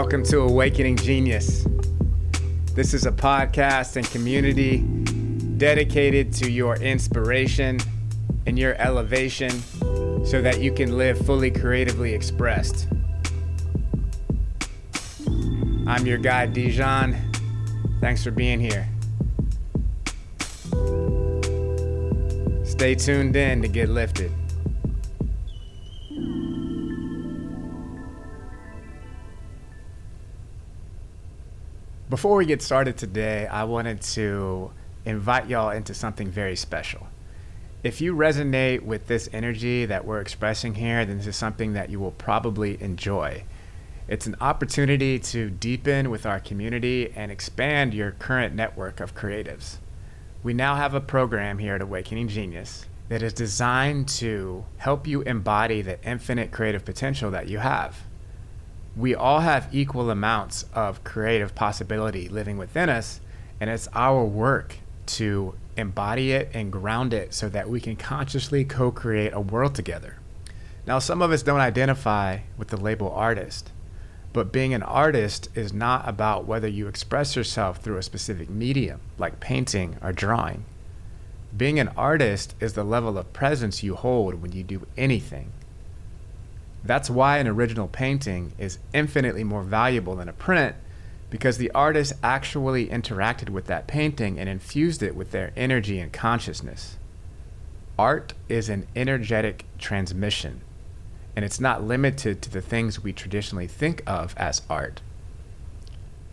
Welcome to Awakening Genius. This is a podcast and community dedicated to your inspiration and your elevation so that you can live fully creatively expressed. I'm your guide, Dijon. Thanks for being here. Stay tuned in to get lifted. Before we get started today, I wanted to invite y'all into something very special. If you resonate with this energy that we're expressing here, then this is something that you will probably enjoy. It's an opportunity to deepen with our community and expand your current network of creatives. We now have a program here at Awakening Genius that is designed to help you embody the infinite creative potential that you have we all have equal amounts of creative possibility living within us, and it's our work to embody it and ground it so that we can consciously co create a world together. Now, some of us don't identify with the label artist, but being an artist is not about whether you express yourself through a specific medium, like painting or drawing. Being an artist is the level of presence you hold when you do anything. That's why an original painting is infinitely more valuable than a print because the artist actually interacted with that painting and infused it with their energy and consciousness. Art is an energetic transmission, and it's not limited to the things we traditionally think of as art.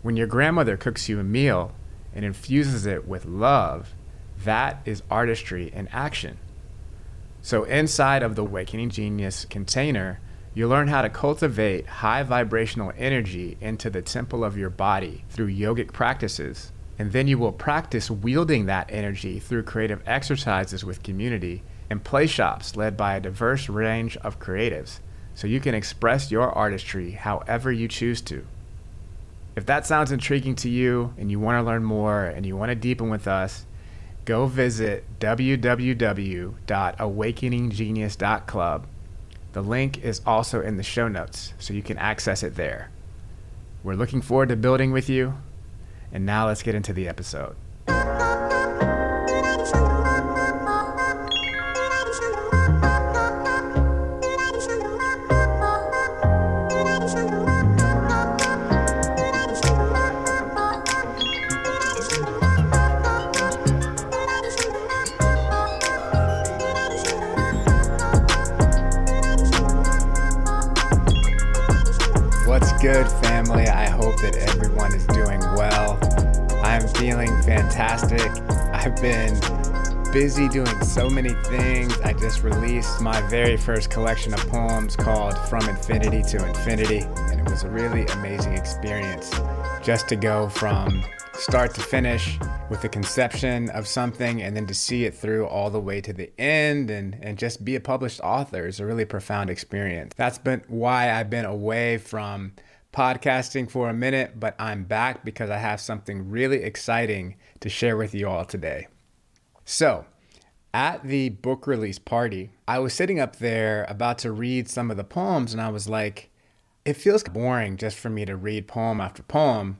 When your grandmother cooks you a meal and infuses it with love, that is artistry in action. So, inside of the Awakening Genius container, you learn how to cultivate high vibrational energy into the temple of your body through yogic practices. And then you will practice wielding that energy through creative exercises with community and play shops led by a diverse range of creatives so you can express your artistry however you choose to. If that sounds intriguing to you and you want to learn more and you want to deepen with us, go visit www.awakeninggenius.club the link is also in the show notes, so you can access it there. We're looking forward to building with you, and now let's get into the episode. Good, family? I hope that everyone is doing well. I'm feeling fantastic. I've been busy doing so many things. I just released my very first collection of poems called From Infinity to Infinity, and it was a really amazing experience just to go from start to finish with the conception of something and then to see it through all the way to the end and, and just be a published author is a really profound experience. That's been why I've been away from podcasting for a minute, but I'm back because I have something really exciting to share with you all today. So, at the book release party, I was sitting up there about to read some of the poems, and I was like, it feels boring just for me to read poem after poem,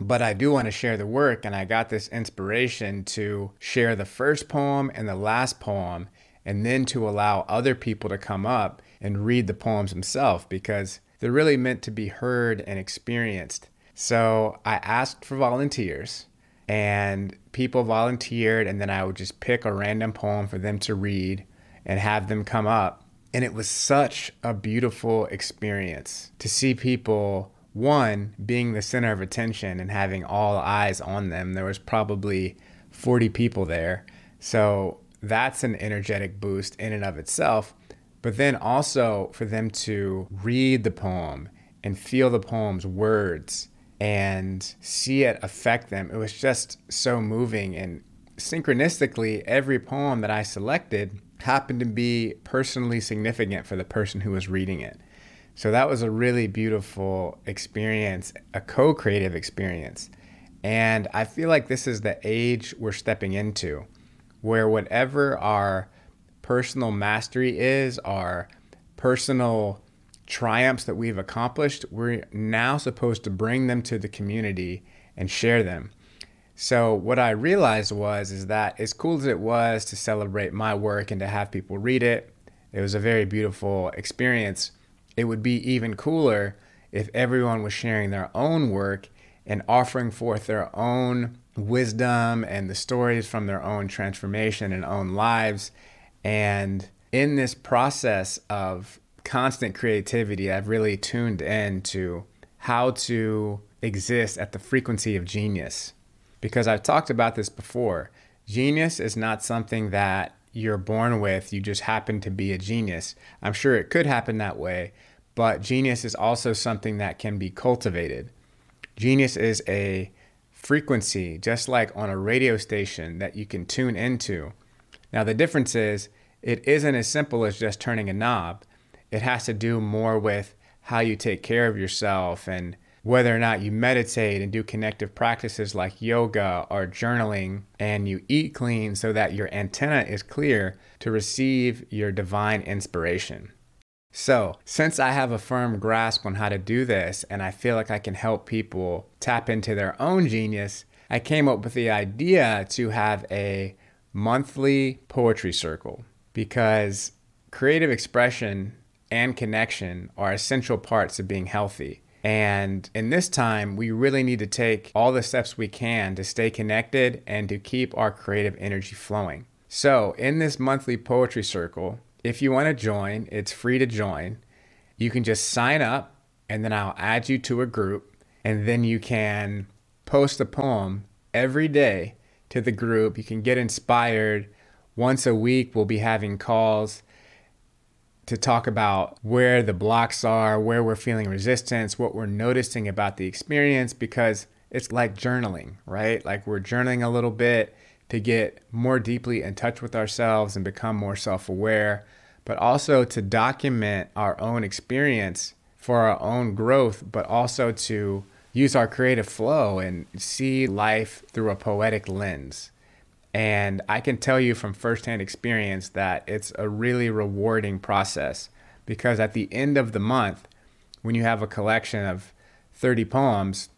but I do want to share the work, and I got this inspiration to share the first poem and the last poem, and then to allow other people to come up and read the poems themselves because they're really meant to be heard and experienced. So I asked for volunteers, and people volunteered, and then I would just pick a random poem for them to read and have them come up. And it was such a beautiful experience to see people, one, being the center of attention and having all eyes on them. There was probably 40 people there. So that's an energetic boost in and of itself but then also for them to read the poem and feel the poem's words and see it affect them. It was just so moving. And synchronistically, every poem that I selected happened to be personally significant for the person who was reading it. So that was a really beautiful experience, a co creative experience. And I feel like this is the age we're stepping into, where whatever our personal mastery is, our personal triumphs that we've accomplished, we're now supposed to bring them to the community and share them. So what I realized was is that as cool as it was to celebrate my work and to have people read it, it was a very beautiful experience. It would be even cooler if everyone was sharing their own work and offering forth their own wisdom and the stories from their own transformation and own lives. And in this process of constant creativity, I've really tuned in to how to exist at the frequency of genius. Because I've talked about this before. Genius is not something that you're born with, you just happen to be a genius. I'm sure it could happen that way, but genius is also something that can be cultivated. Genius is a frequency, just like on a radio station that you can tune into. Now, the difference is it isn't as simple as just turning a knob, it has to do more with how you take care of yourself and whether or not you meditate and do connective practices like yoga or journaling and you eat clean so that your antenna is clear to receive your divine inspiration. So, since I have a firm grasp on how to do this and I feel like I can help people tap into their own genius, I came up with the idea to have a monthly poetry circle because creative expression and connection are essential parts of being healthy. And in this time, we really need to take all the steps we can to stay connected and to keep our creative energy flowing. So, in this monthly poetry circle, if you want to join, it's free to join. You can just sign up and then I'll add you to a group and then you can post a poem every day to the group. You can get inspired. Once a week, we'll be having calls to talk about where the blocks are, where we're feeling resistance, what we're noticing about the experience, because it's like journaling, right? Like we're journaling a little bit to get more deeply in touch with ourselves and become more self aware, but also to document our own experience for our own growth, but also to use our creative flow and see life through a poetic lens. And I can tell you from firsthand experience that it's a really rewarding process because at the end of the month, when you have a collection of 30 poems,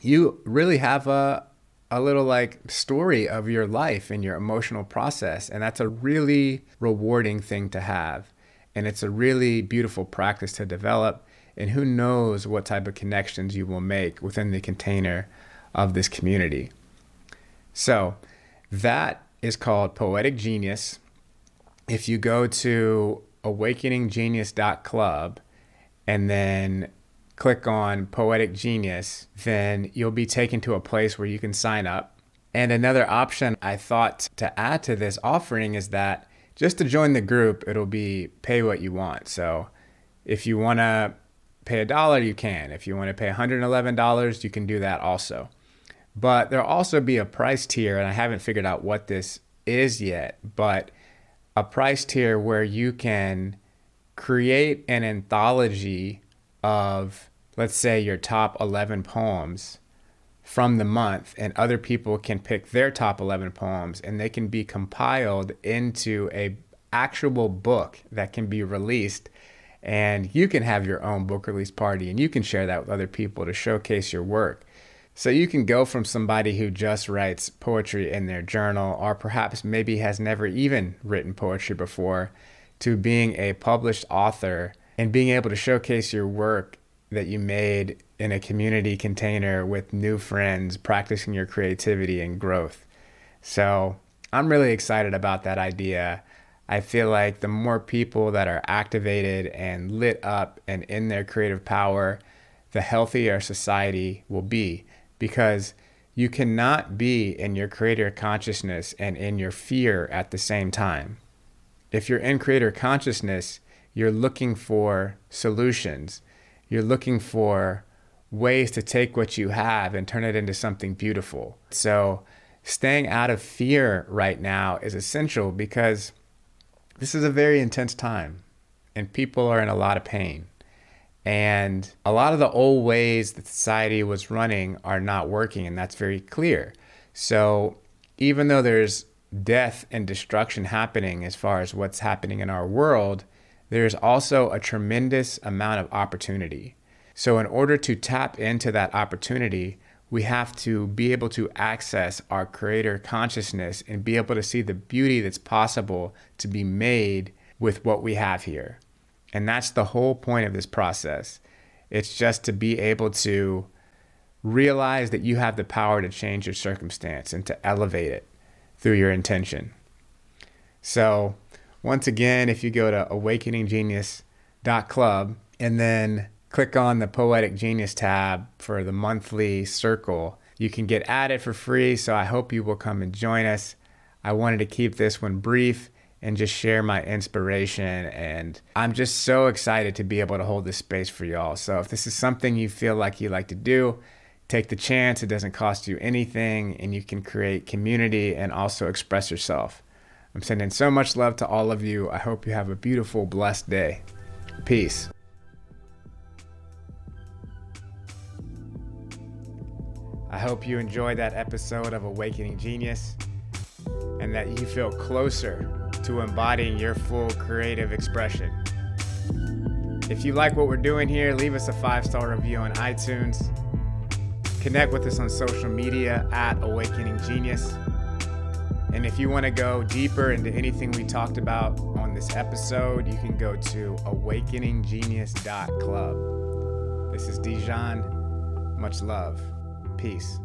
you really have a, a little like story of your life and your emotional process. And that's a really rewarding thing to have. And it's a really beautiful practice to develop. And who knows what type of connections you will make within the container of this community. So, that is called Poetic Genius. If you go to awakeninggenius.club and then click on Poetic Genius, then you'll be taken to a place where you can sign up. And another option I thought to add to this offering is that just to join the group, it'll be pay what you want. So if you want to pay a dollar, you can. If you want to pay $111, you can do that also. But there'll also be a price tier, and I haven't figured out what this is yet, but a price tier where you can create an anthology of, let's say, your top 11 poems from the month, and other people can pick their top 11 poems, and they can be compiled into a actual book that can be released and you can have your own book release party and you can share that with other people to showcase your work so you can go from somebody who just writes poetry in their journal, or perhaps maybe has never even written poetry before, to being a published author and being able to showcase your work that you made in a community container with new friends, practicing your creativity and growth. So I'm really excited about that idea. I feel like the more people that are activated and lit up and in their creative power, the healthier society will be because you cannot be in your creator consciousness and in your fear at the same time. If you're in creator consciousness, you're looking for solutions. You're looking for ways to take what you have and turn it into something beautiful. So, staying out of fear right now is essential because this is a very intense time and people are in a lot of pain. And a lot of the old ways that society was running are not working, and that's very clear. So even though there's death and destruction happening as far as what's happening in our world, there is also a tremendous amount of opportunity. So, in order to tap into that opportunity, we have to be able to access our creator consciousness and be able to see the beauty that's possible to be made with what we have here. And that's the whole point of this process. It's just to be able to realize that you have the power to change your circumstance and to elevate it through your intention. So, once again, if you go to awakeninggenius.club and then click on the Poetic Genius tab for the monthly circle, you can get added for free. So, I hope you will come and join us. I wanted to keep this one brief and just share my inspiration. And I'm just so excited to be able to hold this space for y'all. So, if this is something you feel like you like to do, take the chance. It doesn't cost you anything, and you can create community and also express yourself. I'm sending so much love to all of you. I hope you have a beautiful, blessed day. Peace. Hope you enjoyed that episode of Awakening Genius and that you feel closer to embodying your full creative expression. If you like what we're doing here, leave us a five star review on iTunes Connect with us on social media at Awakening Genius. And if you want to go deeper into anything we talked about on this episode, you can go to awakeninggenius.club. This is Dijon. Much love. Peace.